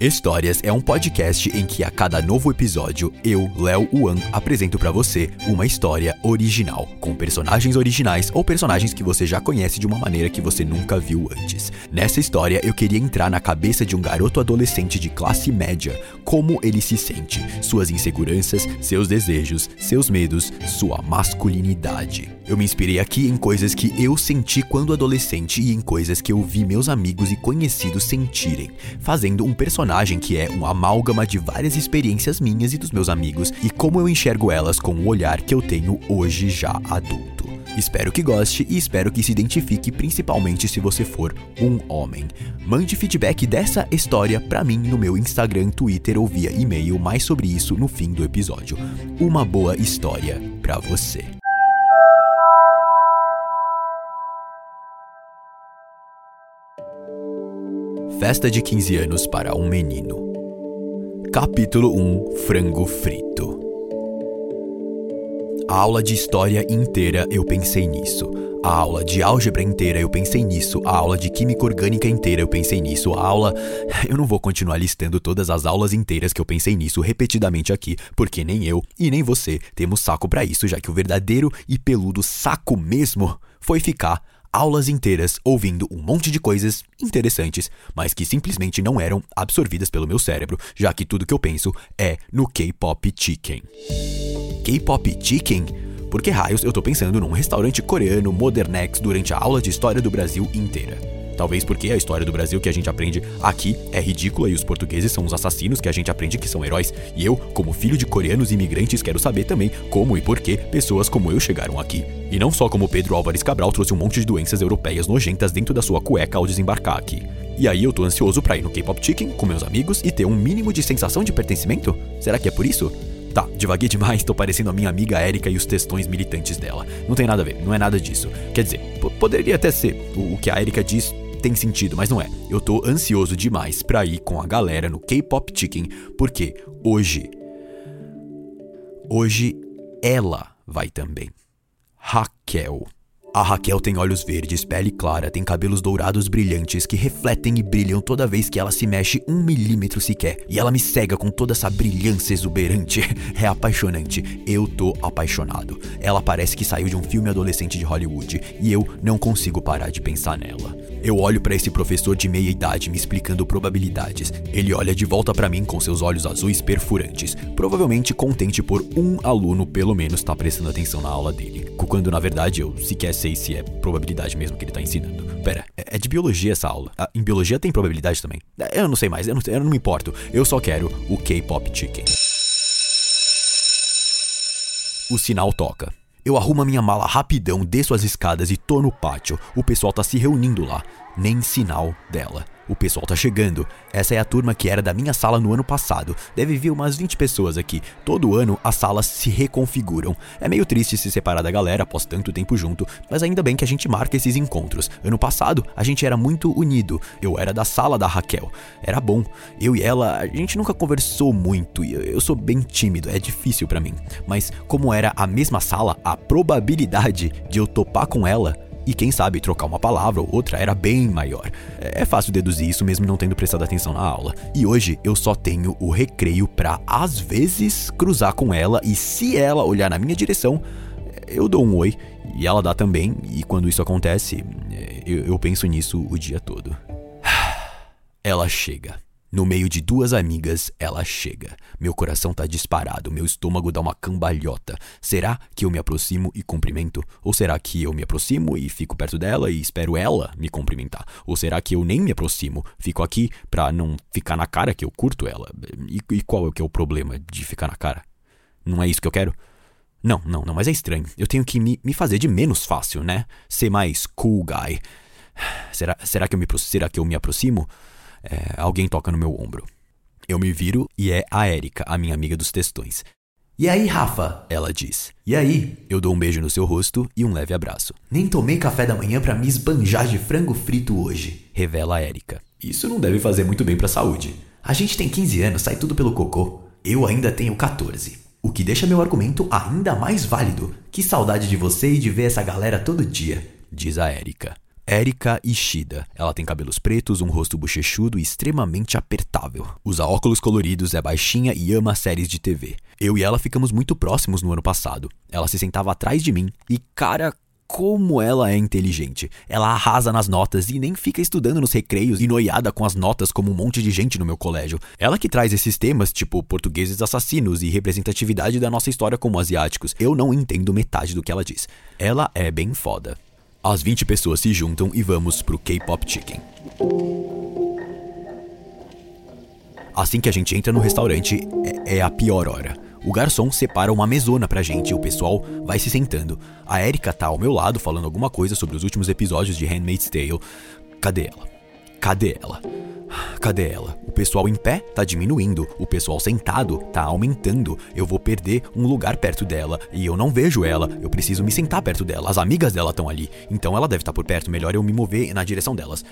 Histórias é um podcast em que a cada novo episódio eu, Léo Wan, apresento para você uma história original, com personagens originais ou personagens que você já conhece de uma maneira que você nunca viu antes. Nessa história eu queria entrar na cabeça de um garoto adolescente de classe média, como ele se sente, suas inseguranças, seus desejos, seus medos, sua masculinidade. Eu me inspirei aqui em coisas que eu senti quando adolescente e em coisas que eu vi meus amigos e conhecidos sentirem, fazendo um personagem que é um amálgama de várias experiências minhas e dos meus amigos e como eu enxergo elas com o olhar que eu tenho hoje já adulto. Espero que goste e espero que se identifique principalmente se você for um homem. Mande feedback dessa história para mim no meu Instagram, Twitter ou via e-mail, mais sobre isso no fim do episódio. Uma boa história para você. Festa de 15 anos para um menino. Capítulo 1 Frango Frito. A aula de história inteira eu pensei nisso. A aula de álgebra inteira eu pensei nisso. A aula de química orgânica inteira eu pensei nisso. A aula. Eu não vou continuar listando todas as aulas inteiras que eu pensei nisso repetidamente aqui, porque nem eu e nem você temos saco para isso, já que o verdadeiro e peludo saco mesmo foi ficar aulas inteiras ouvindo um monte de coisas interessantes, mas que simplesmente não eram absorvidas pelo meu cérebro, já que tudo que eu penso é no K-pop chicken. K-pop chicken? Por que raios eu tô pensando num restaurante coreano modernex durante a aula de história do Brasil inteira? Talvez porque a história do Brasil que a gente aprende aqui é ridícula e os portugueses são os assassinos que a gente aprende que são heróis. E eu, como filho de coreanos imigrantes, quero saber também como e por que pessoas como eu chegaram aqui. E não só como Pedro Álvares Cabral trouxe um monte de doenças europeias nojentas dentro da sua cueca ao desembarcar aqui. E aí eu tô ansioso pra ir no K-pop Chicken com meus amigos e ter um mínimo de sensação de pertencimento? Será que é por isso? Tá, devaguei demais, tô parecendo a minha amiga Erika e os textões militantes dela. Não tem nada a ver, não é nada disso. Quer dizer, poderia até ser. O, o que a Erika diz tem sentido, mas não é. Eu tô ansioso demais pra ir com a galera no K-Pop Chicken, porque hoje. Hoje ela vai também. Raquel. A Raquel tem olhos verdes, pele clara, tem cabelos dourados brilhantes que refletem e brilham toda vez que ela se mexe um milímetro sequer. E ela me cega com toda essa brilhância exuberante. É apaixonante. Eu tô apaixonado. Ela parece que saiu de um filme adolescente de Hollywood e eu não consigo parar de pensar nela. Eu olho para esse professor de meia idade me explicando probabilidades. Ele olha de volta para mim com seus olhos azuis perfurantes, provavelmente contente por um aluno pelo menos estar tá prestando atenção na aula dele. Quando na verdade eu sequer sei se é probabilidade mesmo que ele tá ensinando. Pera, é, é de biologia essa aula. Ah, em biologia tem probabilidade também. Eu não sei mais, eu não, eu não me importo. Eu só quero o K-pop chicken. O sinal toca. Eu arrumo a minha mala rapidão, desço as escadas e tô no pátio. O pessoal tá se reunindo lá. Nem sinal dela. O pessoal tá chegando. Essa é a turma que era da minha sala no ano passado. Deve vir umas 20 pessoas aqui. Todo ano as salas se reconfiguram. É meio triste se separar da galera após tanto tempo junto, mas ainda bem que a gente marca esses encontros. Ano passado a gente era muito unido. Eu era da sala da Raquel. Era bom. Eu e ela, a gente nunca conversou muito eu sou bem tímido, é difícil para mim. Mas como era a mesma sala, a probabilidade de eu topar com ela e quem sabe trocar uma palavra ou outra era bem maior. É fácil deduzir isso mesmo não tendo prestado atenção na aula. E hoje eu só tenho o recreio pra às vezes cruzar com ela e se ela olhar na minha direção, eu dou um oi e ela dá também. E quando isso acontece, eu, eu penso nisso o dia todo. Ela chega. No meio de duas amigas, ela chega. Meu coração tá disparado, meu estômago dá uma cambalhota. Será que eu me aproximo e cumprimento? Ou será que eu me aproximo e fico perto dela e espero ela me cumprimentar? Ou será que eu nem me aproximo, fico aqui pra não ficar na cara que eu curto ela? E, e qual é o que é o problema de ficar na cara? Não é isso que eu quero? Não, não, não, mas é estranho. Eu tenho que me, me fazer de menos fácil, né? Ser mais cool guy. Será, será, que, eu me, será que eu me aproximo? É, alguém toca no meu ombro. Eu me viro e é a Érica, a minha amiga dos textões. E aí, Rafa? Ela diz. E aí? Eu dou um beijo no seu rosto e um leve abraço. Nem tomei café da manhã para me esbanjar de frango frito hoje, revela a Érica. Isso não deve fazer muito bem pra saúde. A gente tem 15 anos, sai tudo pelo cocô. Eu ainda tenho 14. O que deixa meu argumento ainda mais válido. Que saudade de você e de ver essa galera todo dia, diz a Érica. Erika Ishida. Ela tem cabelos pretos, um rosto bochechudo e extremamente apertável. Usa óculos coloridos, é baixinha e ama séries de TV. Eu e ela ficamos muito próximos no ano passado. Ela se sentava atrás de mim e, cara, como ela é inteligente. Ela arrasa nas notas e nem fica estudando nos recreios e noiada com as notas como um monte de gente no meu colégio. Ela que traz esses temas, tipo portugueses assassinos e representatividade da nossa história como asiáticos. Eu não entendo metade do que ela diz. Ela é bem foda. As 20 pessoas se juntam e vamos pro K-Pop Chicken. Assim que a gente entra no restaurante, é, é a pior hora. O garçom separa uma mesona pra gente e o pessoal vai se sentando. A Erika tá ao meu lado falando alguma coisa sobre os últimos episódios de Handmaid's Tale. Cadê ela? Cadê ela? Cadê ela? O pessoal em pé tá diminuindo, o pessoal sentado tá aumentando. Eu vou perder um lugar perto dela e eu não vejo ela. Eu preciso me sentar perto dela. As amigas dela estão ali, então ela deve estar tá por perto. Melhor eu me mover na direção delas.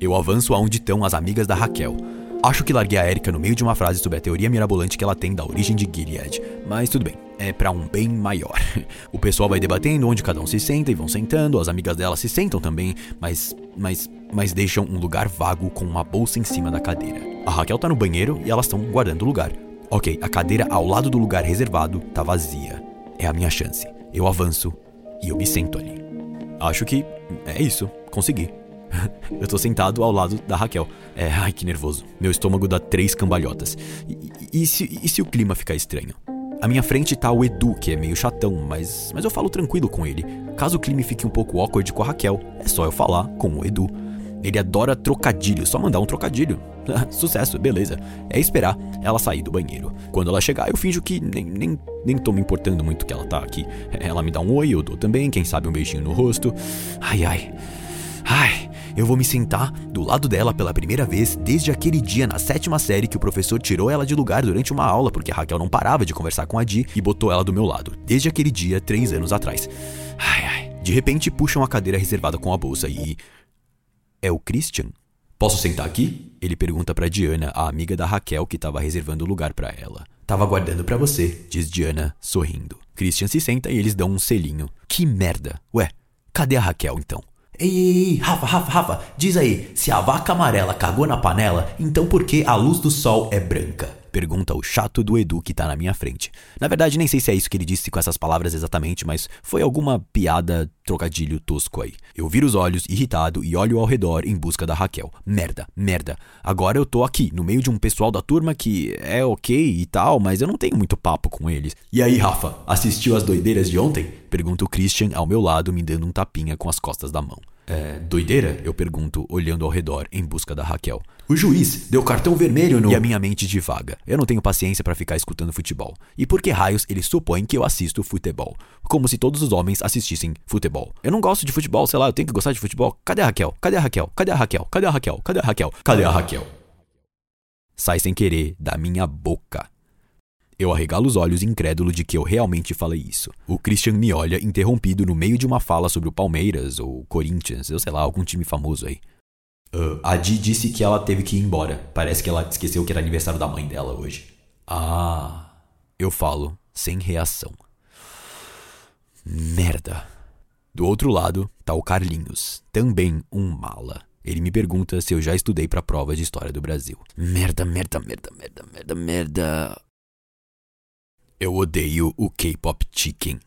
Eu avanço aonde estão as amigas da Raquel. Acho que larguei a Erika no meio de uma frase sobre a teoria mirabolante que ela tem da origem de Gilead, mas tudo bem, é para um bem maior. O pessoal vai debatendo onde cada um se senta e vão sentando, as amigas dela se sentam também, mas mas mas deixam um lugar vago com uma bolsa em cima da cadeira. A Raquel tá no banheiro e elas estão guardando o lugar. OK, a cadeira ao lado do lugar reservado tá vazia. É a minha chance. Eu avanço e eu me sento ali. Acho que é isso, consegui. eu tô sentado ao lado da Raquel. É, ai que nervoso. Meu estômago dá três cambalhotas. E, e, se, e se o clima ficar estranho? À minha frente tá o Edu, que é meio chatão, mas, mas eu falo tranquilo com ele. Caso o clima fique um pouco awkward com a Raquel, é só eu falar com o Edu. Ele adora trocadilho, só mandar um trocadilho. Sucesso, beleza. É esperar ela sair do banheiro. Quando ela chegar, eu finjo que nem, nem, nem tô me importando muito que ela tá aqui. Ela me dá um oi, eu dou também, quem sabe um beijinho no rosto. Ai, ai. Ai, eu vou me sentar do lado dela pela primeira vez desde aquele dia na sétima série que o professor tirou ela de lugar durante uma aula porque a Raquel não parava de conversar com a Di e botou ela do meu lado. Desde aquele dia, três anos atrás. Ai, ai. De repente puxam a cadeira reservada com a bolsa e. É o Christian? Posso sentar aqui? Ele pergunta para Diana, a amiga da Raquel que estava reservando o lugar para ela. Tava guardando para você, diz Diana, sorrindo. Christian se senta e eles dão um selinho. Que merda. Ué, cadê a Raquel então? Ei, ei, ei, Rafa, Rafa, Rafa, diz aí, se a vaca amarela cagou na panela, então por que a luz do sol é branca? Pergunta o chato do Edu que tá na minha frente. Na verdade, nem sei se é isso que ele disse com essas palavras exatamente, mas foi alguma piada, trocadilho tosco aí. Eu viro os olhos, irritado, e olho ao redor em busca da Raquel. Merda, merda. Agora eu tô aqui, no meio de um pessoal da turma que é ok e tal, mas eu não tenho muito papo com eles. E aí, Rafa, assistiu as doideiras de ontem? Pergunta o Christian ao meu lado, me dando um tapinha com as costas da mão. É, doideira? Eu pergunto, olhando ao redor em busca da Raquel. O juiz deu cartão vermelho no. E a minha mente divaga. Eu não tenho paciência para ficar escutando futebol. E por que raios ele supõe que eu assisto futebol? Como se todos os homens assistissem futebol. Eu não gosto de futebol, sei lá, eu tenho que gostar de futebol. Cadê a Raquel? Cadê a Raquel? Cadê a Raquel? Cadê a Raquel? Cadê a Raquel? Cadê a Raquel? Sai sem querer da minha boca. Eu arregalo os olhos incrédulo de que eu realmente falei isso. O Christian me olha interrompido no meio de uma fala sobre o Palmeiras ou Corinthians, eu sei lá, algum time famoso aí. Uh, a Di disse que ela teve que ir embora. Parece que ela esqueceu que era aniversário da mãe dela hoje. Ah. Eu falo, sem reação. Merda. Do outro lado tá o Carlinhos, também um mala. Ele me pergunta se eu já estudei para prova de história do Brasil. Merda, merda, merda, merda, merda, merda. Eu odeio o K-pop chicken.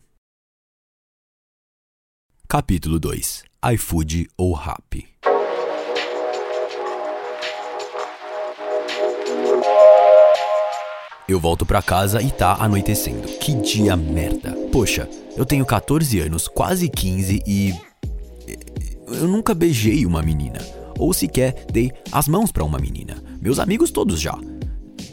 Capítulo 2 iFood ou Rap Eu volto para casa e tá anoitecendo. Que dia merda. Poxa, eu tenho 14 anos, quase 15 e. Eu nunca beijei uma menina. Ou sequer dei as mãos para uma menina. Meus amigos todos já.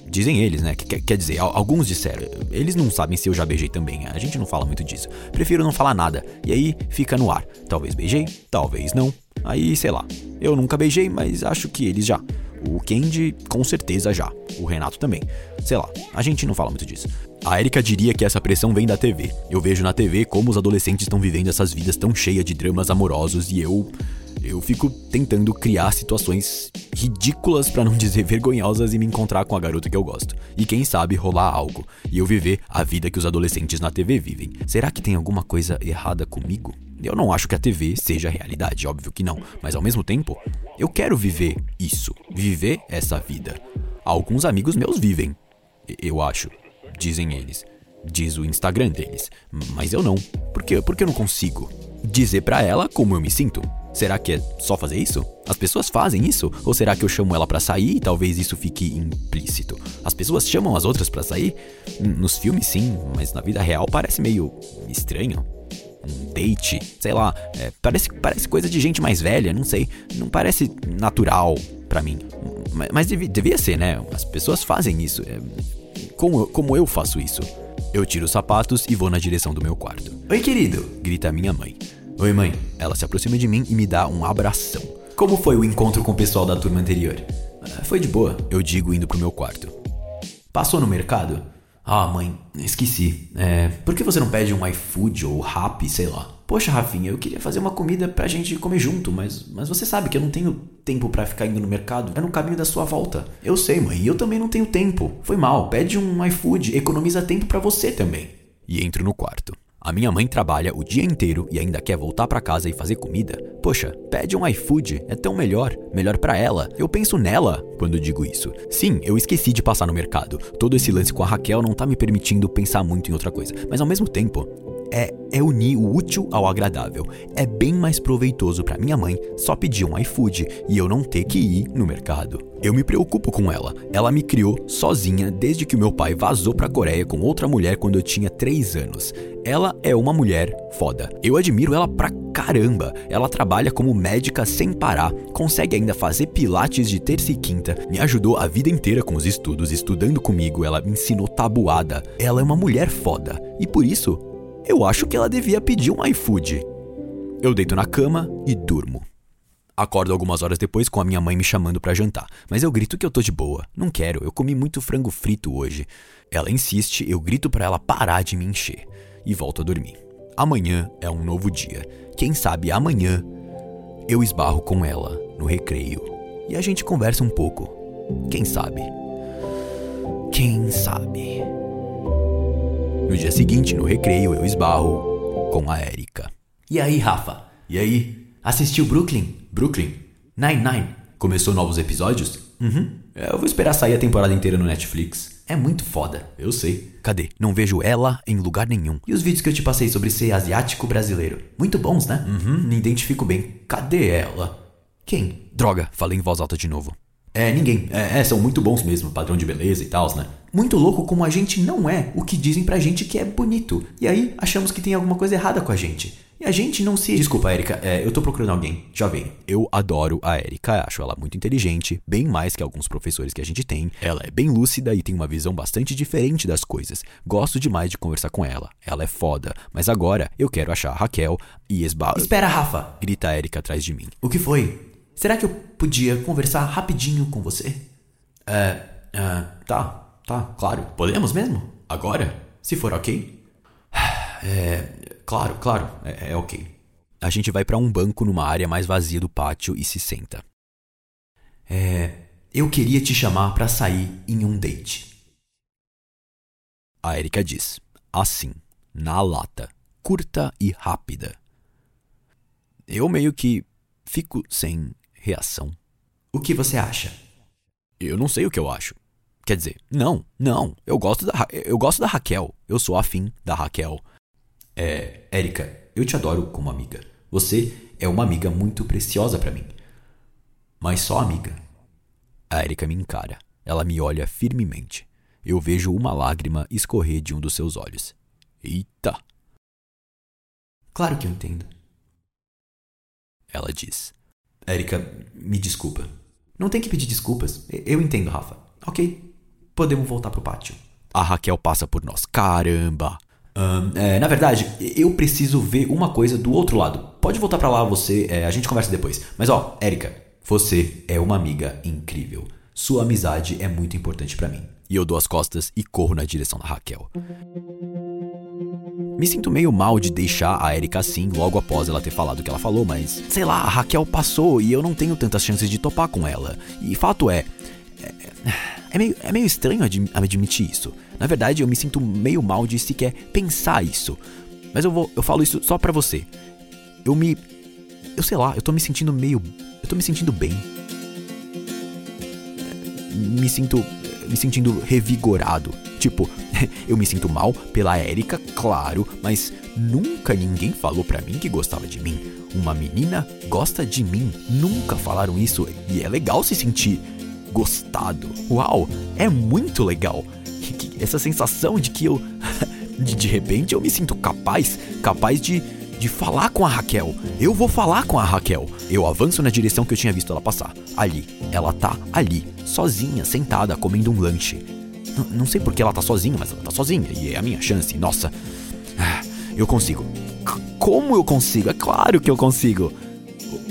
Dizem eles, né? Quer, dizer, alguns disseram. Eles não sabem se eu já beijei também. A gente não fala muito disso. Prefiro não falar nada. E aí fica no ar. Talvez beijei, talvez não. Aí, sei lá. Eu nunca beijei, mas acho que eles já. O Kendi, com certeza já. O Renato também. Sei lá, a gente não fala muito disso. A Erika diria que essa pressão vem da TV. Eu vejo na TV como os adolescentes estão vivendo essas vidas tão cheias de dramas amorosos e eu. Eu fico tentando criar situações ridículas, para não dizer vergonhosas, e me encontrar com a garota que eu gosto. E quem sabe rolar algo. E eu viver a vida que os adolescentes na TV vivem. Será que tem alguma coisa errada comigo? Eu não acho que a TV seja realidade, óbvio que não. Mas ao mesmo tempo, eu quero viver isso. Viver essa vida. Alguns amigos meus vivem. Eu acho. Dizem eles. Diz o Instagram deles. Mas eu não. Por quê? Porque eu não consigo dizer para ela como eu me sinto. Será que é só fazer isso? As pessoas fazem isso? Ou será que eu chamo ela para sair e talvez isso fique implícito? As pessoas chamam as outras para sair? Nos filmes sim, mas na vida real parece meio estranho. Um date, sei lá, é, parece, parece coisa de gente mais velha, não sei. Não parece natural para mim. Mas, mas devia, devia, ser, né? As pessoas fazem isso. É, como, como eu faço isso? Eu tiro os sapatos e vou na direção do meu quarto. Oi, querido! grita minha mãe. Oi, mãe. Ela se aproxima de mim e me dá um abração. Como foi o encontro com o pessoal da turma anterior? Ah, foi de boa, eu digo indo pro meu quarto. Passou no mercado? Ah, mãe, esqueci. É, por que você não pede um iFood ou Rappi, sei lá? Poxa, Rafinha, eu queria fazer uma comida pra gente comer junto, mas, mas você sabe que eu não tenho tempo para ficar indo no mercado. É no caminho da sua volta. Eu sei, mãe, e eu também não tenho tempo. Foi mal, pede um iFood, economiza tempo para você também. E entro no quarto. A minha mãe trabalha o dia inteiro e ainda quer voltar para casa e fazer comida. Poxa, pede um iFood, é tão melhor, melhor para ela. Eu penso nela quando digo isso. Sim, eu esqueci de passar no mercado. Todo esse lance com a Raquel não tá me permitindo pensar muito em outra coisa, mas ao mesmo tempo, é, é unir o útil ao agradável. É bem mais proveitoso para minha mãe só pedir um iFood e eu não ter que ir no mercado. Eu me preocupo com ela. Ela me criou sozinha desde que meu pai vazou para a Coreia com outra mulher quando eu tinha 3 anos. Ela é uma mulher foda. Eu admiro ela pra caramba. Ela trabalha como médica sem parar, consegue ainda fazer pilates de terça e quinta, me ajudou a vida inteira com os estudos, estudando comigo, ela me ensinou tabuada. Ela é uma mulher foda e por isso eu acho que ela devia pedir um iFood. Eu deito na cama e durmo. Acordo algumas horas depois com a minha mãe me chamando para jantar, mas eu grito que eu tô de boa. Não quero, eu comi muito frango frito hoje. Ela insiste, eu grito para ela parar de me encher e volto a dormir. Amanhã é um novo dia. Quem sabe amanhã eu esbarro com ela no recreio e a gente conversa um pouco. Quem sabe? Quem sabe? No dia seguinte, no recreio, eu esbarro com a Erika. E aí, Rafa? E aí? Assistiu Brooklyn? Brooklyn? Nine-Nine? Começou novos episódios? Uhum. É, eu vou esperar sair a temporada inteira no Netflix. É muito foda, eu sei. Cadê? Não vejo ela em lugar nenhum. E os vídeos que eu te passei sobre ser asiático brasileiro? Muito bons, né? Uhum, me identifico bem. Cadê ela? Quem? Droga, falei em voz alta de novo. É, ninguém. É, é, são muito bons mesmo, padrão de beleza e tal, né? Muito louco como a gente não é o que dizem pra gente que é bonito. E aí achamos que tem alguma coisa errada com a gente. E a gente não se. Desculpa, Erika, é, eu tô procurando alguém. Já vem. Eu adoro a Erika, acho ela muito inteligente, bem mais que alguns professores que a gente tem. Ela é bem lúcida e tem uma visão bastante diferente das coisas. Gosto demais de conversar com ela. Ela é foda. Mas agora eu quero achar a Raquel e esbar. Espera, Rafa! Grita a Erika atrás de mim. O que foi? Será que eu podia conversar rapidinho com você? É. é tá. Tá, claro. Podemos mesmo? Agora? Se for ok? É. Claro, claro. É, é ok. A gente vai para um banco numa área mais vazia do pátio e se senta. É. Eu queria te chamar para sair em um date. A Erika diz, assim, na lata, curta e rápida. Eu meio que fico sem reação. O que você acha? Eu não sei o que eu acho. Quer dizer, não, não. Eu gosto da, eu gosto da Raquel. Eu sou afim da Raquel. É, Érica, eu te adoro como amiga. Você é uma amiga muito preciosa para mim. Mas só amiga. A Érica me encara. Ela me olha firmemente. Eu vejo uma lágrima escorrer de um dos seus olhos. Eita! Claro que eu entendo. Ela diz. Érica, me desculpa. Não tem que pedir desculpas. Eu entendo, Rafa. Ok, podemos voltar pro pátio. A Raquel passa por nós. Caramba! Um, é, na verdade, eu preciso ver uma coisa do outro lado. Pode voltar para lá você, é, a gente conversa depois. Mas ó, Érica, você é uma amiga incrível. Sua amizade é muito importante para mim. E eu dou as costas e corro na direção da Raquel. Me sinto meio mal de deixar a Erika assim logo após ela ter falado o que ela falou, mas sei lá, a Raquel passou e eu não tenho tantas chances de topar com ela. E fato é. É, meio, é meio estranho admitir isso. Na verdade, eu me sinto meio mal de sequer pensar isso. Mas eu vou, eu falo isso só pra você. Eu me. Eu sei lá, eu tô me sentindo meio. Eu tô me sentindo bem. Me sinto. Me sentindo revigorado. Tipo, eu me sinto mal pela Erika, claro, mas nunca ninguém falou pra mim que gostava de mim. Uma menina gosta de mim. Nunca falaram isso e é legal se sentir gostado. Uau, é muito legal. Essa sensação de que eu. de, repente eu me sinto capaz, capaz de, de falar com a Raquel. Eu vou falar com a Raquel. Eu avanço na direção que eu tinha visto ela passar. Ali. Ela tá ali, sozinha, sentada, comendo um lanche. N não sei por que ela tá sozinha, mas ela tá sozinha e é a minha chance. Nossa. Ah, eu consigo. C como eu consigo? É claro que eu consigo.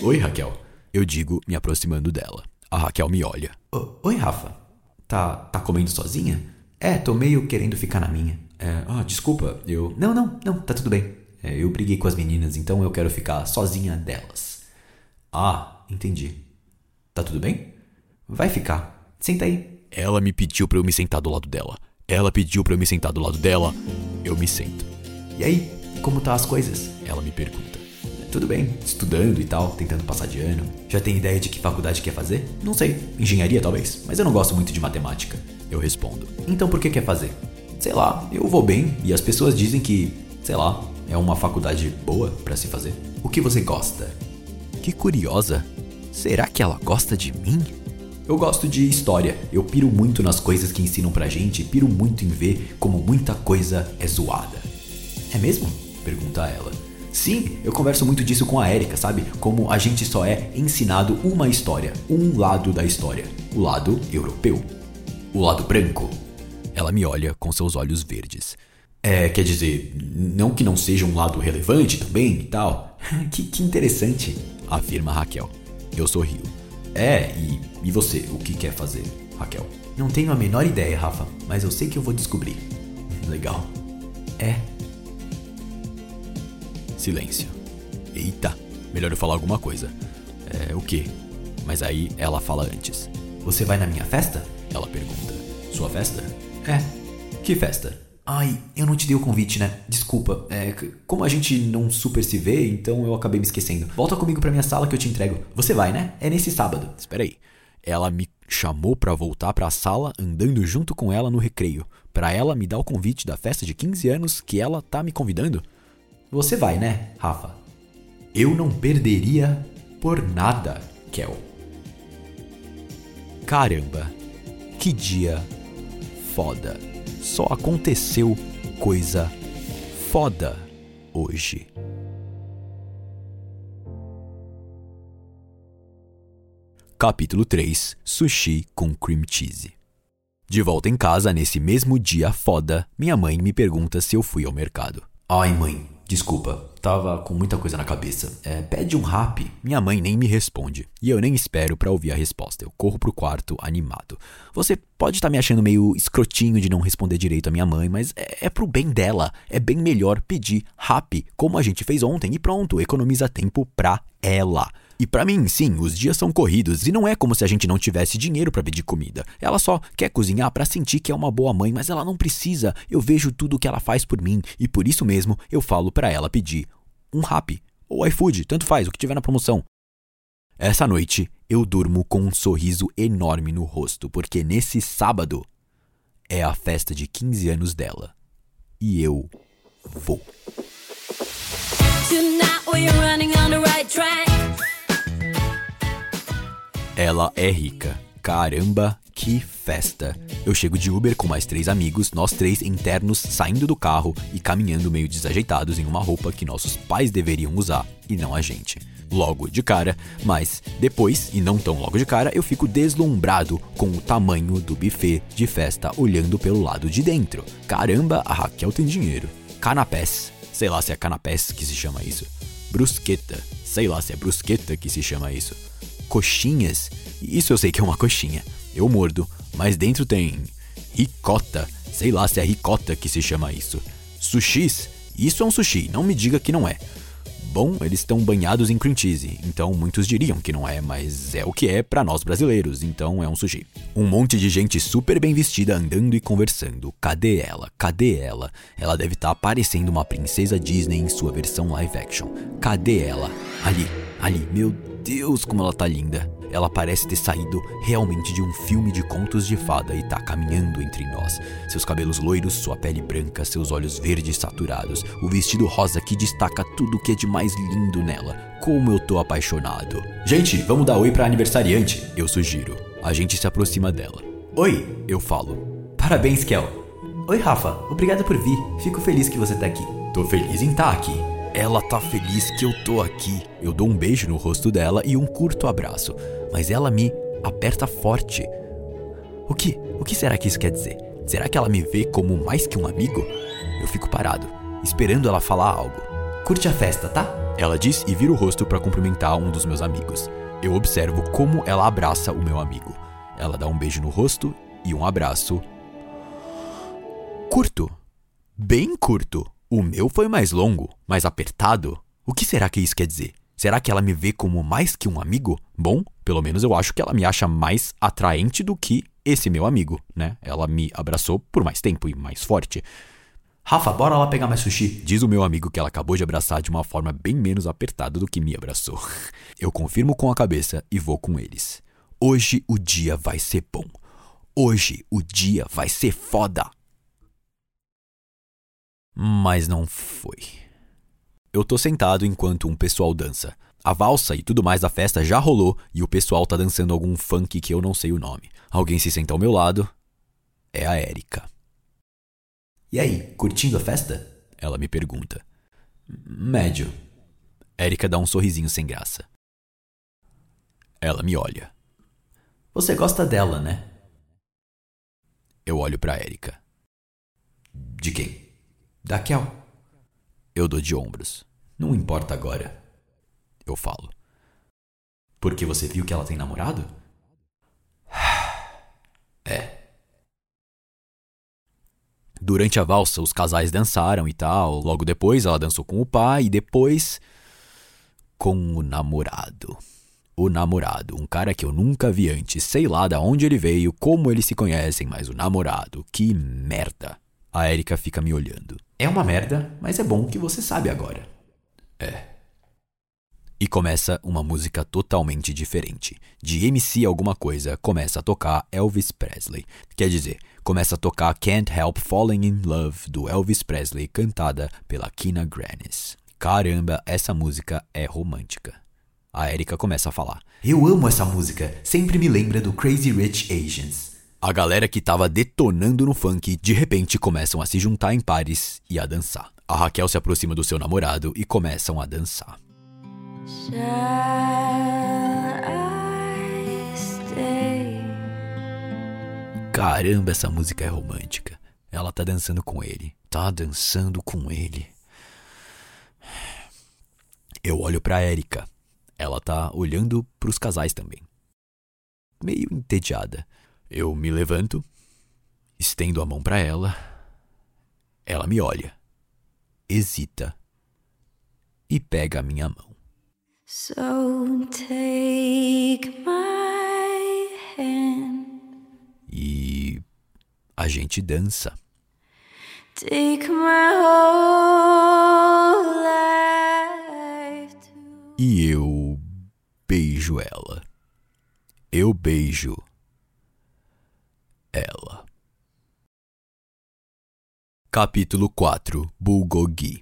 Oi, Raquel. Eu digo, me aproximando dela. A Raquel me olha. Oi, Rafa. Tá, tá comendo sozinha? É, tô meio querendo ficar na minha. É, ah, desculpa, eu. Não, não, não, tá tudo bem. É, eu briguei com as meninas, então eu quero ficar sozinha delas. Ah, entendi. Tá tudo bem? Vai ficar. Senta aí. Ela me pediu para eu me sentar do lado dela. Ela pediu para eu me sentar do lado dela. Eu me sento. E aí, como tá as coisas? Ela me pergunta. Tudo bem, estudando e tal, tentando passar de ano. Já tem ideia de que faculdade quer fazer? Não sei, engenharia talvez, mas eu não gosto muito de matemática. Eu respondo. Então por que quer fazer? Sei lá, eu vou bem e as pessoas dizem que, sei lá, é uma faculdade boa para se fazer. O que você gosta? Que curiosa. Será que ela gosta de mim? Eu gosto de história. Eu piro muito nas coisas que ensinam pra gente, piro muito em ver como muita coisa é zoada. É mesmo? pergunta ela. Sim, eu converso muito disso com a Erika, sabe? Como a gente só é ensinado uma história, um lado da história, o lado europeu, o lado branco. Ela me olha com seus olhos verdes. É, quer dizer, não que não seja um lado relevante também e tal. que, que interessante, afirma Raquel. Eu sorrio. É, e, e você, o que quer fazer, Raquel? Não tenho a menor ideia, Rafa, mas eu sei que eu vou descobrir. Legal. É, Silêncio. Eita, melhor eu falar alguma coisa. É, o quê? Mas aí ela fala antes. Você vai na minha festa? Ela pergunta. Sua festa? É. Que festa? Ai, eu não te dei o convite, né? Desculpa. É, como a gente não super se vê, então eu acabei me esquecendo. Volta comigo pra minha sala que eu te entrego. Você vai, né? É nesse sábado. Espera aí. Ela me chamou para voltar para a sala andando junto com ela no recreio, para ela me dar o convite da festa de 15 anos que ela tá me convidando. Você vai, né, Rafa? Eu não perderia por nada, Kel. Caramba, que dia foda. Só aconteceu coisa foda hoje. Capítulo 3 Sushi com cream cheese. De volta em casa nesse mesmo dia foda, minha mãe me pergunta se eu fui ao mercado. Ai, mãe, Desculpa, tava com muita coisa na cabeça. É, pede um rap. Minha mãe nem me responde. E eu nem espero para ouvir a resposta. Eu corro pro quarto animado. Você pode estar tá me achando meio escrotinho de não responder direito a minha mãe, mas é, é pro bem dela. É bem melhor pedir rap, como a gente fez ontem, e pronto, economiza tempo pra ela. E para mim, sim, os dias são corridos e não é como se a gente não tivesse dinheiro para pedir comida. Ela só quer cozinhar para sentir que é uma boa mãe, mas ela não precisa. Eu vejo tudo o que ela faz por mim e por isso mesmo eu falo para ela pedir um rap ou iFood, tanto faz, o que tiver na promoção. Essa noite eu durmo com um sorriso enorme no rosto, porque nesse sábado é a festa de 15 anos dela. E eu vou. Tonight we're running on the right track. Ela é rica. Caramba, que festa! Eu chego de Uber com mais três amigos, nós três internos saindo do carro e caminhando meio desajeitados em uma roupa que nossos pais deveriam usar e não a gente. Logo de cara, mas depois, e não tão logo de cara, eu fico deslumbrado com o tamanho do buffet de festa olhando pelo lado de dentro. Caramba, a Raquel tem dinheiro. Canapés, sei lá se é canapés que se chama isso. Brusqueta, sei lá se é brusqueta que se chama isso coxinhas. Isso eu sei que é uma coxinha. Eu mordo, mas dentro tem ricota. Sei lá se é ricota que se chama isso. Sushis. Isso é um sushi, não me diga que não é. Bom, eles estão banhados em cream cheese, então muitos diriam que não é, mas é o que é para nós brasileiros, então é um sushi. Um monte de gente super bem vestida andando e conversando. Cadê ela? Cadê ela? Ela deve estar tá uma princesa Disney em sua versão live action. Cadê ela? Ali, ali, meu Deus, como ela tá linda. Ela parece ter saído realmente de um filme de contos de fada e tá caminhando entre nós. Seus cabelos loiros, sua pele branca, seus olhos verdes saturados, o vestido rosa que destaca tudo que é de mais lindo nela. Como eu tô apaixonado. Gente, vamos dar oi pra aniversariante, eu sugiro. A gente se aproxima dela. Oi, eu falo. Parabéns, Kel. Oi, Rafa. Obrigado por vir. Fico feliz que você tá aqui. Tô feliz em estar tá aqui. Ela tá feliz que eu tô aqui. Eu dou um beijo no rosto dela e um curto abraço, mas ela me aperta forte. O que? O que será que isso quer dizer? Será que ela me vê como mais que um amigo? Eu fico parado, esperando ela falar algo. Curte a festa, tá? Ela diz e vira o rosto para cumprimentar um dos meus amigos. Eu observo como ela abraça o meu amigo. Ela dá um beijo no rosto e um abraço. Curto. Bem curto. O meu foi mais longo, mais apertado. O que será que isso quer dizer? Será que ela me vê como mais que um amigo? Bom, pelo menos eu acho que ela me acha mais atraente do que esse meu amigo, né? Ela me abraçou por mais tempo e mais forte. Rafa, bora lá pegar mais sushi. Diz o meu amigo que ela acabou de abraçar de uma forma bem menos apertada do que me abraçou. Eu confirmo com a cabeça e vou com eles. Hoje o dia vai ser bom. Hoje o dia vai ser foda. Mas não foi. Eu tô sentado enquanto um pessoal dança. A valsa e tudo mais da festa já rolou e o pessoal tá dançando algum funk que eu não sei o nome. Alguém se senta ao meu lado. É a Érica. E aí, curtindo a festa? Ela me pergunta. Médio. Érica dá um sorrisinho sem graça. Ela me olha. Você gosta dela, né? Eu olho para Érica. De quem? Da Kel. Eu dou de ombros. Não importa agora. Eu falo. Porque você viu que ela tem namorado? É. Durante a valsa, os casais dançaram e tal. Logo depois, ela dançou com o pai e depois. com o namorado. O namorado, um cara que eu nunca vi antes, sei lá de onde ele veio, como eles se conhecem, mas o namorado, que merda. A Erika fica me olhando. É uma merda, mas é bom que você sabe agora. É. E começa uma música totalmente diferente. De MC alguma coisa, começa a tocar Elvis Presley. Quer dizer, começa a tocar Can't Help Falling in Love do Elvis Presley, cantada pela Kina Grannis. Caramba, essa música é romântica. A Erika começa a falar. Eu amo essa música, sempre me lembra do Crazy Rich Asians. A galera que tava detonando no funk de repente começam a se juntar em pares e a dançar. A Raquel se aproxima do seu namorado e começam a dançar. Caramba, essa música é romântica. Ela tá dançando com ele. Tá dançando com ele. Eu olho pra Erika. Ela tá olhando pros casais também. Meio entediada. Eu me levanto, estendo a mão para ela. Ela me olha, hesita e pega a minha mão. So take my hand. E a gente dança. Take my whole life e eu beijo ela. Eu beijo ela. Capítulo 4 Bulgogi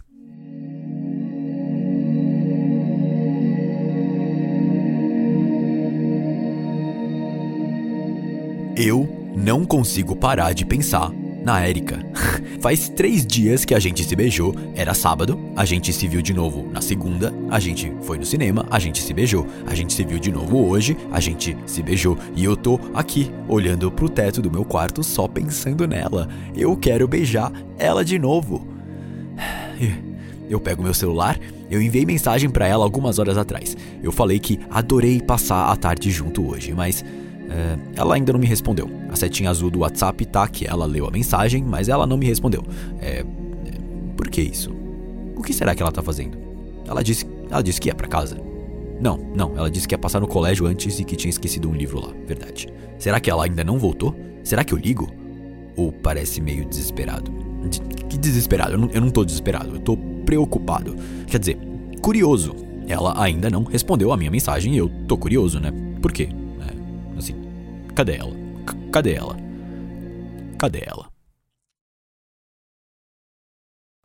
Eu não consigo parar de pensar na Érica. Faz três dias que a gente se beijou, era sábado, a gente se viu de novo na segunda, a gente foi no cinema, a gente se beijou, a gente se viu de novo hoje, a gente se beijou e eu tô aqui olhando pro teto do meu quarto só pensando nela. Eu quero beijar ela de novo. Eu pego meu celular, eu enviei mensagem para ela algumas horas atrás. Eu falei que adorei passar a tarde junto hoje, mas é, ela ainda não me respondeu. A setinha azul do WhatsApp tá que ela leu a mensagem, mas ela não me respondeu. É, é, por que isso? O que será que ela tá fazendo? Ela disse, ela disse que ia para casa. Não, não, ela disse que ia passar no colégio antes e que tinha esquecido um livro lá, verdade. Será que ela ainda não voltou? Será que eu ligo? Ou parece meio desesperado? De, que desesperado? Eu não, eu não tô desesperado, eu tô preocupado. Quer dizer, curioso. Ela ainda não respondeu a minha mensagem e eu tô curioso, né? Por quê? Cadê ela? C cadê ela? Cadê ela?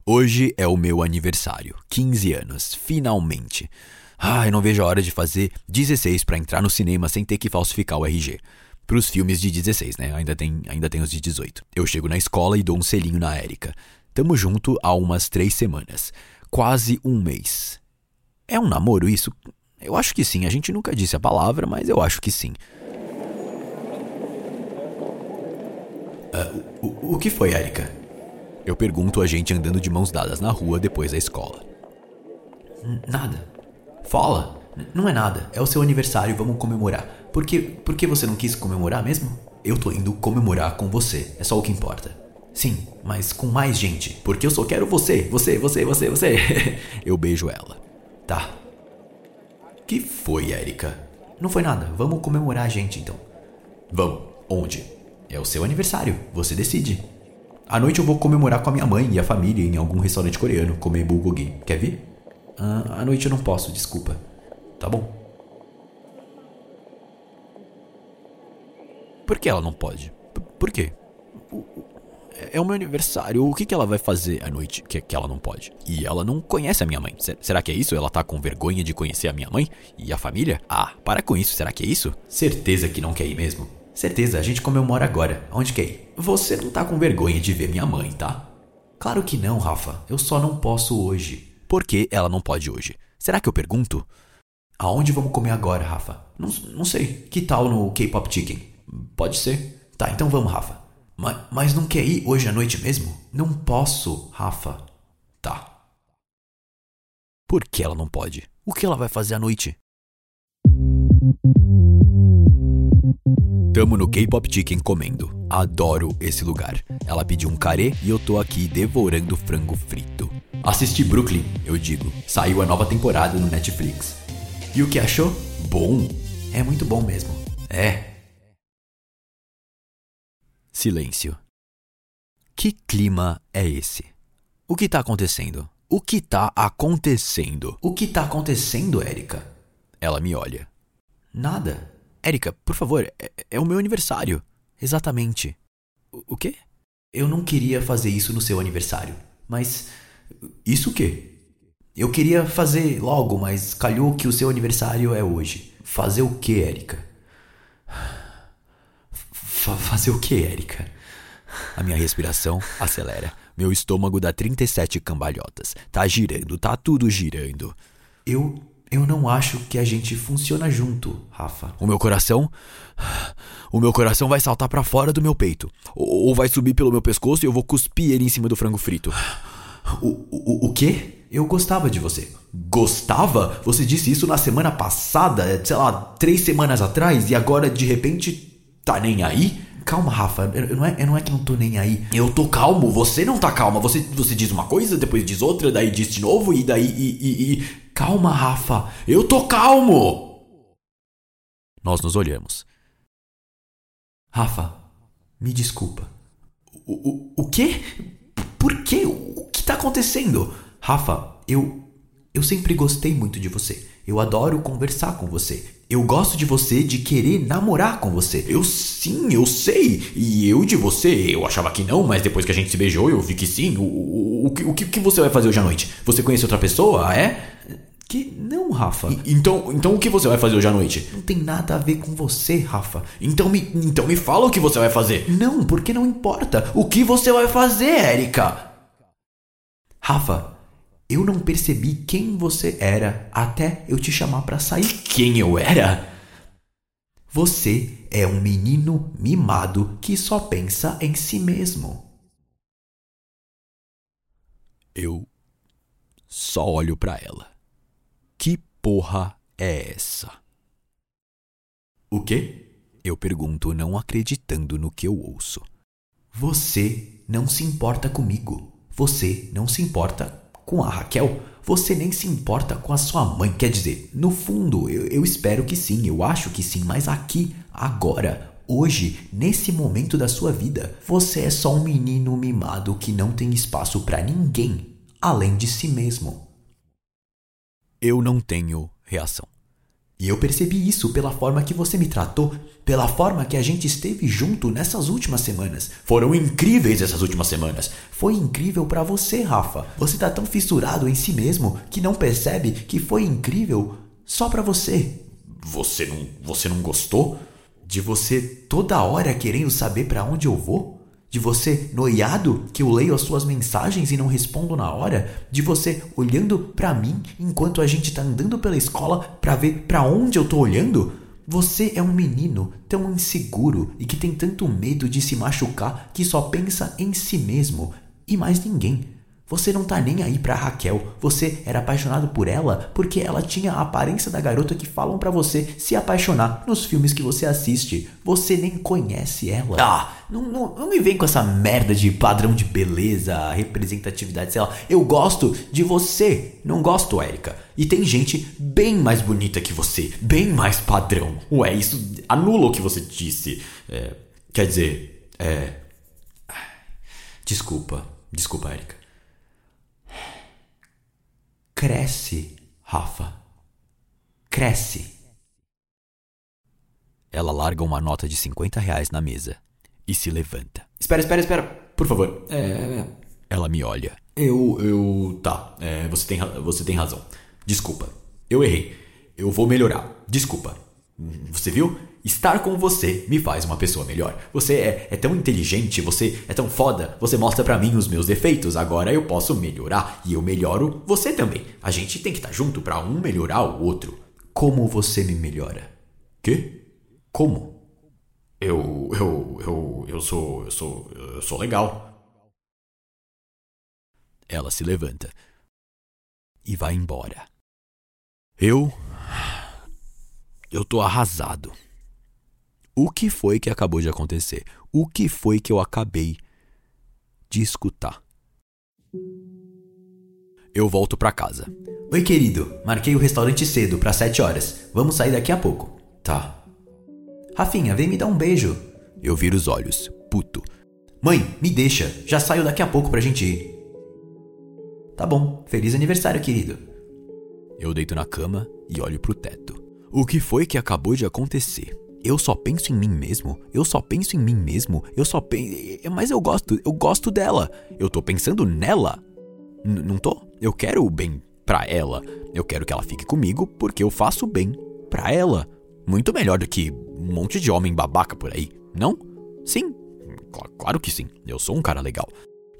Hoje é o meu aniversário, 15 anos, finalmente. Ah, eu não vejo a hora de fazer 16 para entrar no cinema sem ter que falsificar o RG. Para os filmes de 16, né? Ainda tem, ainda tem os de 18. Eu chego na escola e dou um selinho na Érica. Tamo junto há umas três semanas. Quase um mês. É um namoro isso? Eu acho que sim. A gente nunca disse a palavra, mas eu acho que sim. Uh, o, o que foi, Érica? Eu pergunto a gente andando de mãos dadas na rua depois da escola. Nada. Fala. Não é nada. É o seu aniversário, vamos comemorar. Por que, por que você não quis comemorar mesmo? Eu tô indo comemorar com você. É só o que importa. Sim, mas com mais gente. Porque eu só quero você, você, você, você, você. eu beijo ela. Tá. Que foi, Erika? Não foi nada. Vamos comemorar a gente então. Vamos. Onde? É o seu aniversário. Você decide. À noite eu vou comemorar com a minha mãe e a família em algum restaurante coreano, comer bulgogi. Quer vir? Ah, à noite eu não posso, desculpa. Tá bom. Por que ela não pode? P por quê? É o meu aniversário. O que, que ela vai fazer à noite que, que ela não pode? E ela não conhece a minha mãe. Será que é isso? Ela tá com vergonha de conhecer a minha mãe e a família? Ah, para com isso. Será que é isso? Certeza que não quer ir mesmo? Certeza, a gente comemora agora. Onde quer ir? Você não tá com vergonha de ver minha mãe, tá? Claro que não, Rafa. Eu só não posso hoje. Por que ela não pode hoje? Será que eu pergunto? Aonde vamos comer agora, Rafa? Não, não sei. Que tal no K-Pop Chicken? Pode ser. Tá, então vamos, Rafa. Mas, mas não quer ir hoje à noite mesmo? Não posso, Rafa. Tá. Por que ela não pode? O que ela vai fazer à noite? Tamo no K-Pop Chicken comendo. Adoro esse lugar. Ela pediu um carê e eu tô aqui devorando frango frito. Assisti Brooklyn, eu digo. Saiu a nova temporada no Netflix. E o que achou? Bom. É muito bom mesmo. É. Silêncio. Que clima é esse? O que tá acontecendo? O que tá acontecendo? O que tá acontecendo, Érica? Ela me olha. Nada. Érica, por favor, é, é, o meu aniversário. Exatamente. O, o quê? Eu não queria fazer isso no seu aniversário. Mas. Isso o quê? Eu queria fazer logo, mas calhou que o seu aniversário é hoje. Fazer o quê, Érica? Fazer o quê, Érica? A minha respiração acelera. Meu estômago dá 37 cambalhotas. Tá girando, tá tudo girando. Eu eu não acho que a gente funciona junto, Rafa. O meu coração. O meu coração vai saltar para fora do meu peito. Ou vai subir pelo meu pescoço e eu vou cuspir ele em cima do frango frito. O, o, o quê? Eu gostava de você. Gostava? Você disse isso na semana passada, sei lá, três semanas atrás, e agora de repente tá nem aí? Calma, Rafa, eu, não é, eu não é que não tô nem aí. Eu tô calmo, você não tá calma. Você, você diz uma coisa, depois diz outra, daí diz de novo, e daí. E, e, e... Calma, Rafa. Eu tô calmo! Nós nos olhamos. Rafa, me desculpa. O, o, o quê? Por quê? O que tá acontecendo? Rafa, eu. Eu sempre gostei muito de você. Eu adoro conversar com você. Eu gosto de você de querer namorar com você. Eu sim, eu sei. E eu de você, eu achava que não, mas depois que a gente se beijou, eu vi que sim. O, o, o, o, o que você vai fazer hoje à noite? Você conhece outra pessoa? Ah, é? Que não, Rafa. E, então, então o que você vai fazer hoje à noite? Não tem nada a ver com você, Rafa. Então me, então me fala o que você vai fazer. Não, porque não importa. O que você vai fazer, Érica? Rafa, eu não percebi quem você era até eu te chamar para sair. Quem eu era? Você é um menino mimado que só pensa em si mesmo. Eu só olho para ela. Que porra é essa? O quê? Eu pergunto, não acreditando no que eu ouço. Você não se importa comigo. Você não se importa com a Raquel, você nem se importa com a sua mãe. Quer dizer, no fundo, eu, eu espero que sim, eu acho que sim, mas aqui, agora, Hoje, nesse momento da sua vida, você é só um menino mimado que não tem espaço para ninguém além de si mesmo. Eu não tenho reação. E eu percebi isso pela forma que você me tratou, pela forma que a gente esteve junto nessas últimas semanas. Foram incríveis essas últimas semanas. Foi incrível para você, Rafa. Você tá tão fissurado em si mesmo que não percebe que foi incrível só para você. Você não, você não gostou? De você toda hora querendo saber para onde eu vou? De você noiado que eu leio as suas mensagens e não respondo na hora? De você olhando para mim enquanto a gente tá andando pela escola para ver para onde eu tô olhando? Você é um menino tão inseguro e que tem tanto medo de se machucar que só pensa em si mesmo e mais ninguém. Você não tá nem aí pra Raquel. Você era apaixonado por ela porque ela tinha a aparência da garota que falam para você se apaixonar nos filmes que você assiste. Você nem conhece ela. Ah, não, não, não me vem com essa merda de padrão de beleza, representatividade, sei lá. Eu gosto de você, não gosto, Érica. E tem gente bem mais bonita que você, bem mais padrão. Ué, isso anula o que você disse. É, quer dizer, é. Desculpa, desculpa, Érica. Cresce, Rafa. Cresce. Ela larga uma nota de 50 reais na mesa e se levanta. Espera, espera, espera. Por favor. É... Ela me olha. Eu. Eu. Tá. É, você, tem, você tem razão. Desculpa. Eu errei. Eu vou melhorar. Desculpa. Você viu? Estar com você me faz uma pessoa melhor. Você é, é tão inteligente, você é tão foda, você mostra para mim os meus defeitos, agora eu posso melhorar e eu melhoro você também. A gente tem que estar tá junto para um melhorar o outro. Como você me melhora? Quê? Como? Eu eu eu eu sou eu sou eu sou legal. Ela se levanta e vai embora. Eu eu tô arrasado. O que foi que acabou de acontecer? O que foi que eu acabei de escutar? Eu volto para casa. Oi, querido. Marquei o restaurante cedo para sete horas. Vamos sair daqui a pouco. Tá. Rafinha, vem me dar um beijo. Eu viro os olhos, puto. Mãe, me deixa. Já saio daqui a pouco pra gente ir. Tá bom. Feliz aniversário, querido. Eu deito na cama e olho pro teto. O que foi que acabou de acontecer? Eu só penso em mim mesmo, eu só penso em mim mesmo, eu só penso. Mas eu gosto, eu gosto dela. Eu tô pensando nela. N não tô? Eu quero o bem pra ela. Eu quero que ela fique comigo porque eu faço bem pra ela. Muito melhor do que um monte de homem babaca por aí, não? Sim, claro que sim. Eu sou um cara legal.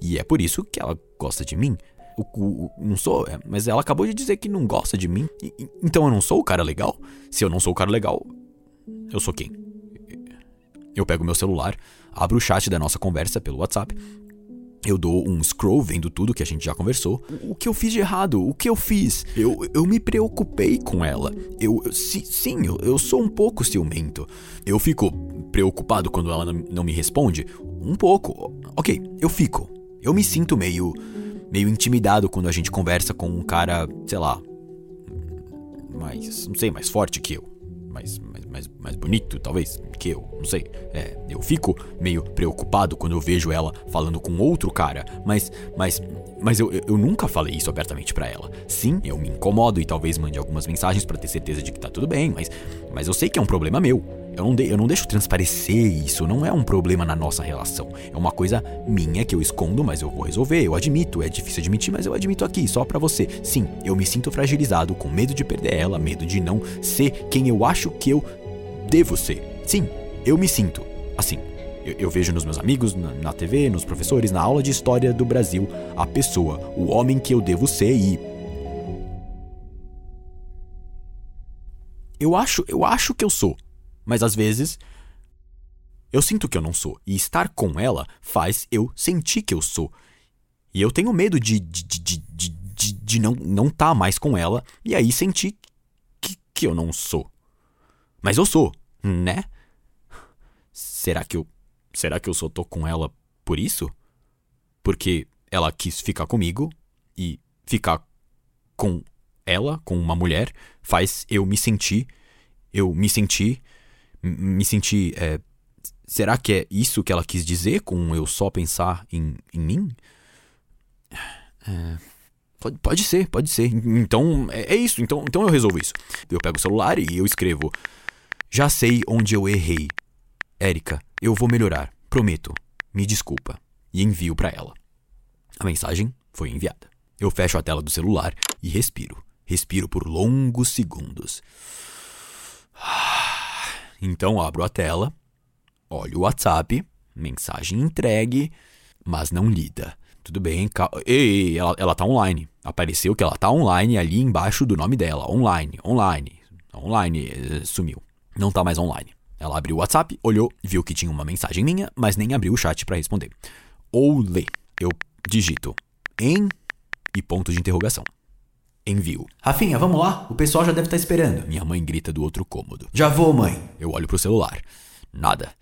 E é por isso que ela gosta de mim. O, o, não sou, é, mas ela acabou de dizer que não gosta de mim. E, então eu não sou o cara legal? Se eu não sou o cara legal, eu sou quem? Eu pego meu celular, abro o chat da nossa conversa pelo WhatsApp. Eu dou um scroll vendo tudo que a gente já conversou. O que eu fiz de errado? O que eu fiz? Eu, eu me preocupei com ela. Eu, si, sim, eu, eu sou um pouco ciumento. Eu fico preocupado quando ela não, me responde? Um pouco. Ok, eu fico. Eu me sinto meio. meio intimidado quando a gente conversa com um cara, sei lá. Mais. não sei, mais forte que eu. Mais, mais, mais bonito, talvez, que eu, não sei. É, eu fico meio preocupado quando eu vejo ela falando com outro cara, mas, mas, mas eu, eu nunca falei isso abertamente para ela. Sim, eu me incomodo e talvez mande algumas mensagens para ter certeza de que tá tudo bem, mas, mas eu sei que é um problema meu. Eu não, de, eu não deixo transparecer isso, não é um problema na nossa relação. É uma coisa minha que eu escondo, mas eu vou resolver. Eu admito, é difícil admitir, mas eu admito aqui, só para você. Sim, eu me sinto fragilizado, com medo de perder ela, medo de não ser quem eu acho que eu devo ser. Sim, eu me sinto assim. Eu, eu vejo nos meus amigos, na, na TV, nos professores, na aula de história do Brasil, a pessoa, o homem que eu devo ser e. Eu acho, eu acho que eu sou, mas às vezes eu sinto que eu não sou, e estar com ela faz eu sentir que eu sou. E eu tenho medo de, de, de, de, de, de não estar não tá mais com ela e aí sentir que, que eu não sou. Mas eu sou, né? Será que eu. Será que eu só tô com ela por isso? Porque ela quis ficar comigo e ficar com ela, com uma mulher, faz eu me sentir. Eu me sentir. Me sentir. É, será que é isso que ela quis dizer com eu só pensar em, em mim? É, pode, pode ser, pode ser. Então é, é isso. Então, então eu resolvo isso. Eu pego o celular e eu escrevo. Já sei onde eu errei. Érica, eu vou melhorar. Prometo. Me desculpa. E envio para ela. A mensagem foi enviada. Eu fecho a tela do celular e respiro. Respiro por longos segundos. Então abro a tela, olho o WhatsApp, mensagem entregue, mas não lida. Tudo bem, cal... ei, ela, ela tá online. Apareceu que ela tá online ali embaixo do nome dela. Online, online, online, eh, sumiu. Não tá mais online. Ela abriu o WhatsApp, olhou, viu que tinha uma mensagem minha, mas nem abriu o chat para responder. Ou lê. Eu digito em e ponto de interrogação. Envio. Rafinha, vamos lá? O pessoal já deve estar tá esperando. Minha mãe grita do outro cômodo. Já vou, mãe. Eu olho pro celular. Nada.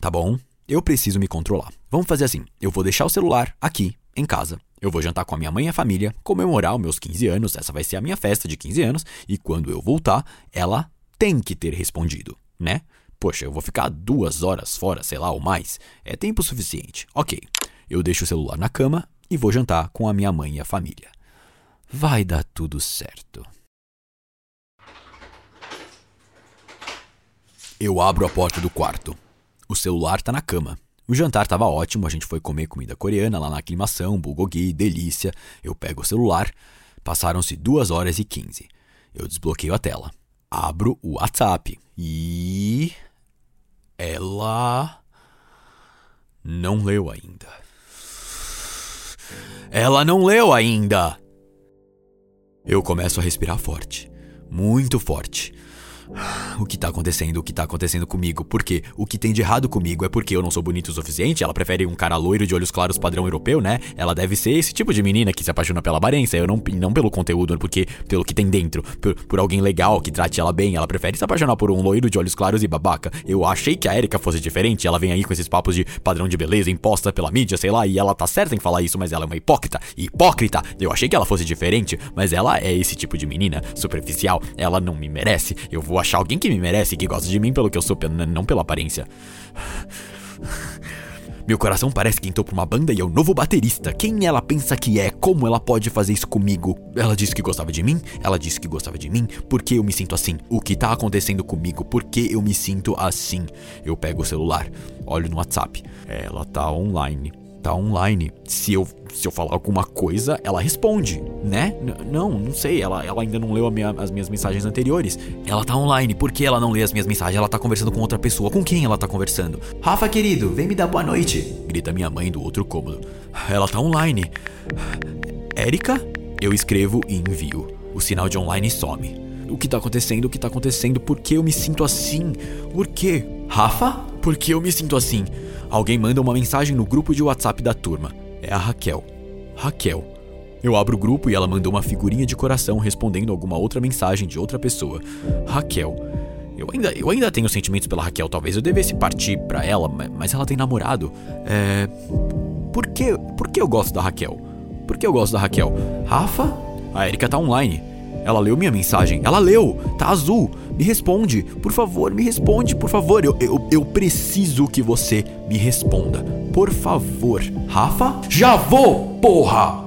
Tá bom, eu preciso me controlar. Vamos fazer assim: eu vou deixar o celular aqui, em casa. Eu vou jantar com a minha mãe e a família, comemorar os meus 15 anos. Essa vai ser a minha festa de 15 anos. E quando eu voltar, ela tem que ter respondido, né? Poxa, eu vou ficar duas horas fora, sei lá, ou mais. É tempo suficiente. Ok. Eu deixo o celular na cama e vou jantar com a minha mãe e a família. Vai dar tudo certo. Eu abro a porta do quarto. O celular tá na cama. O jantar tava ótimo, a gente foi comer comida coreana lá na aclimação, bulgogi, delícia. Eu pego o celular. Passaram-se duas horas e quinze. Eu desbloqueio a tela. Abro o WhatsApp e. Ela. Não leu ainda. Ela não leu ainda! Eu começo a respirar forte, muito forte. O que tá acontecendo? O que tá acontecendo comigo? Por quê? O que tem de errado comigo é porque eu não sou bonito o suficiente? Ela prefere um cara loiro de olhos claros padrão europeu, né? Ela deve ser esse tipo de menina que se apaixona pela aparência, eu não, não pelo conteúdo, porque pelo que tem dentro, por, por alguém legal que trate ela bem. Ela prefere se apaixonar por um loiro de olhos claros e babaca. Eu achei que a Erika fosse diferente, ela vem aí com esses papos de padrão de beleza imposta pela mídia, sei lá, e ela tá certa em falar isso, mas ela é uma hipócrita. Hipócrita! Eu achei que ela fosse diferente, mas ela é esse tipo de menina, superficial. Ela não me merece. Eu vou achar alguém que me merece, que gosta de mim pelo que eu sou, não pela aparência. Meu coração parece que entrou pra uma banda e é o novo baterista. Quem ela pensa que é? Como ela pode fazer isso comigo? Ela disse que gostava de mim? Ela disse que gostava de mim? Por que eu me sinto assim? O que tá acontecendo comigo? Por que eu me sinto assim? Eu pego o celular, olho no WhatsApp. Ela tá online tá online. Se eu, se eu falar alguma coisa, ela responde, né? N não, não sei. Ela, ela ainda não leu minha, as minhas mensagens anteriores. Ela tá online. Por que ela não lê as minhas mensagens? Ela tá conversando com outra pessoa. Com quem ela tá conversando? Rafa, querido, vem me dar boa noite. Grita minha mãe do outro cômodo. Ela tá online. Érica? Eu escrevo e envio. O sinal de online some. O que tá acontecendo? O que tá acontecendo? Por que eu me sinto assim? Por quê? Rafa? Por que eu me sinto assim? Alguém manda uma mensagem no grupo de WhatsApp da turma. É a Raquel. Raquel. Eu abro o grupo e ela mandou uma figurinha de coração respondendo alguma outra mensagem de outra pessoa. Raquel. Eu ainda, eu ainda tenho sentimentos pela Raquel, talvez eu devesse partir pra ela, mas ela tem namorado. É. Por que, por que eu gosto da Raquel? Por que eu gosto da Raquel? Rafa? A Erika tá online. Ela leu minha mensagem. Ela leu. Tá azul. Me responde. Por favor, me responde. Por favor. Eu, eu, eu preciso que você me responda. Por favor. Rafa? Já vou, porra!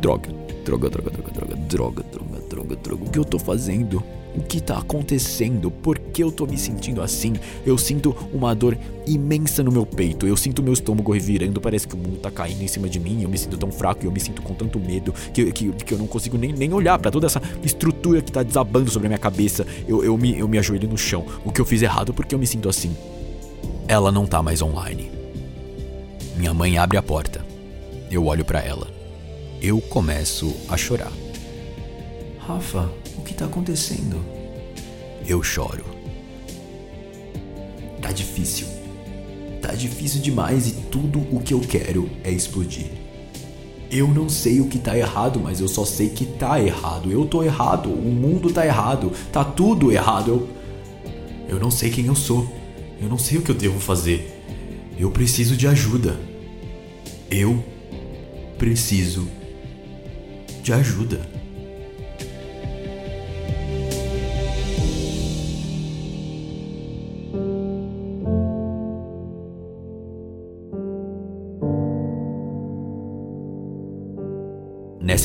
Droga. Droga, droga, droga, droga, droga, droga, droga, droga. O que eu tô fazendo? O que tá acontecendo? Por que eu tô me sentindo assim? Eu sinto uma dor imensa no meu peito. Eu sinto meu estômago revirando. Parece que o mundo tá caindo em cima de mim. Eu me sinto tão fraco e eu me sinto com tanto medo que, que, que eu não consigo nem, nem olhar para toda essa estrutura que tá desabando sobre a minha cabeça. Eu, eu, me, eu me ajoelho no chão. O que eu fiz errado porque eu me sinto assim. Ela não tá mais online. Minha mãe abre a porta. Eu olho para ela. Eu começo a chorar. Rafa, o que tá acontecendo? Eu choro. Tá difícil. Tá difícil demais e tudo o que eu quero é explodir. Eu não sei o que tá errado, mas eu só sei que tá errado. Eu tô errado, o mundo tá errado, tá tudo errado. Eu, eu não sei quem eu sou. Eu não sei o que eu devo fazer. Eu preciso de ajuda. Eu preciso de ajuda.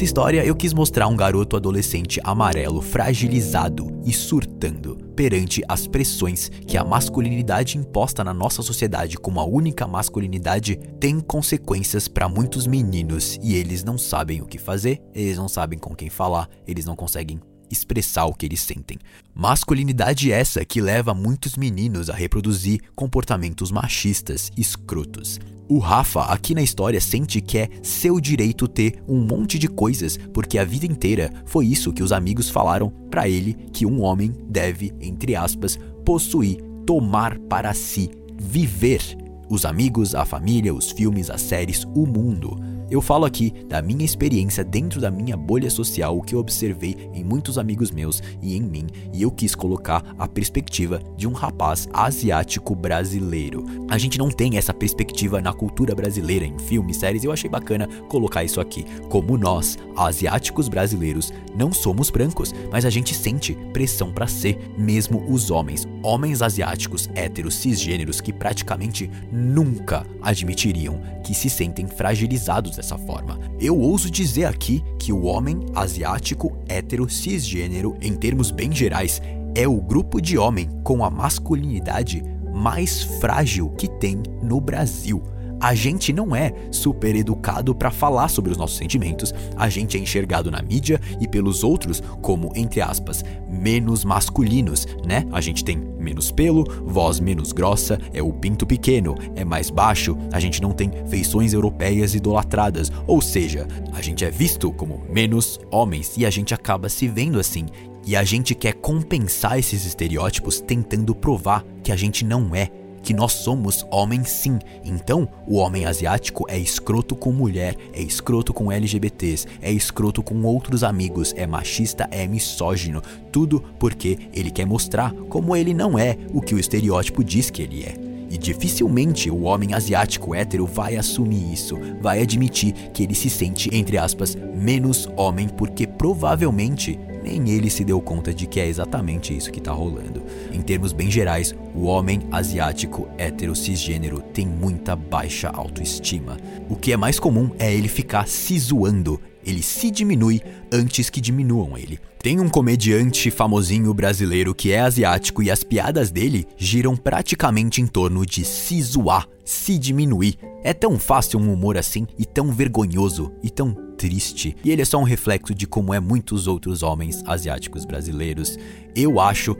Nessa história, eu quis mostrar um garoto adolescente amarelo fragilizado e surtando perante as pressões que a masculinidade imposta na nossa sociedade como a única masculinidade tem consequências para muitos meninos. E eles não sabem o que fazer, eles não sabem com quem falar, eles não conseguem expressar o que eles sentem. Masculinidade essa que leva muitos meninos a reproduzir comportamentos machistas escrotos. O Rafa, aqui na história, sente que é seu direito ter um monte de coisas, porque a vida inteira foi isso que os amigos falaram para ele que um homem deve, entre aspas, possuir, tomar para si, viver. Os amigos, a família, os filmes, as séries, o mundo. Eu falo aqui da minha experiência dentro da minha bolha social, o que eu observei em muitos amigos meus e em mim, e eu quis colocar a perspectiva de um rapaz asiático brasileiro. A gente não tem essa perspectiva na cultura brasileira, em filmes, séries, e eu achei bacana colocar isso aqui. Como nós, asiáticos brasileiros, não somos brancos, mas a gente sente pressão para ser, mesmo os homens. Homens asiáticos, héteros, cisgêneros que praticamente nunca admitiriam que se sentem fragilizados dessa forma. Eu ouso dizer aqui que o homem asiático hétero cisgênero, em termos bem gerais, é o grupo de homem com a masculinidade mais frágil que tem no Brasil a gente não é super educado para falar sobre os nossos sentimentos, a gente é enxergado na mídia e pelos outros como, entre aspas, menos masculinos, né? A gente tem menos pelo, voz menos grossa, é o pinto pequeno, é mais baixo, a gente não tem feições europeias idolatradas, ou seja, a gente é visto como menos homens e a gente acaba se vendo assim. E a gente quer compensar esses estereótipos tentando provar que a gente não é que nós somos homens sim. Então, o homem asiático é escroto com mulher, é escroto com LGBTs, é escroto com outros amigos, é machista, é misógino, tudo porque ele quer mostrar como ele não é o que o estereótipo diz que ele é. E dificilmente o homem asiático hétero vai assumir isso, vai admitir que ele se sente, entre aspas, menos homem, porque provavelmente nem ele se deu conta de que é exatamente isso que está rolando. Em termos bem gerais, o homem asiático hétero cisgênero tem muita baixa autoestima. O que é mais comum é ele ficar se zoando, ele se diminui antes que diminuam ele. Tem um comediante famosinho brasileiro que é asiático e as piadas dele giram praticamente em torno de se zoar, se diminuir. É tão fácil um humor assim e tão vergonhoso e tão triste. E ele é só um reflexo de como é muitos outros homens asiáticos brasileiros. Eu acho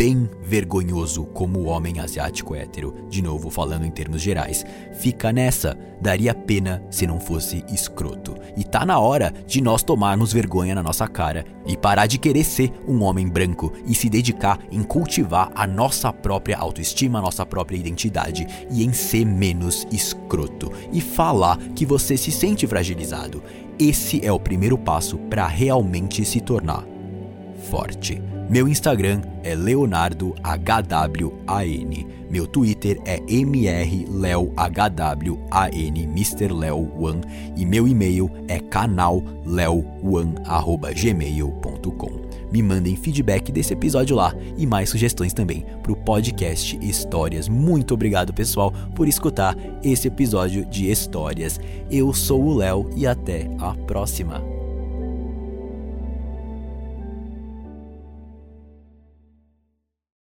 bem vergonhoso como homem asiático hétero, de novo falando em termos gerais. Fica nessa, daria pena se não fosse escroto. E tá na hora de nós tomarmos vergonha na nossa cara e parar de querer ser um homem branco e se dedicar em cultivar a nossa própria autoestima, a nossa própria identidade e em ser menos escroto e falar que você se sente fragilizado. Esse é o primeiro passo para realmente se tornar forte. Meu Instagram é leonardohwan. Meu Twitter é mrleohwan, Mr. Leo One, e meu e-mail é canalleoone@gmail.com. Me mandem feedback desse episódio lá e mais sugestões também para o podcast Histórias. Muito obrigado, pessoal, por escutar esse episódio de Histórias. Eu sou o Léo e até a próxima.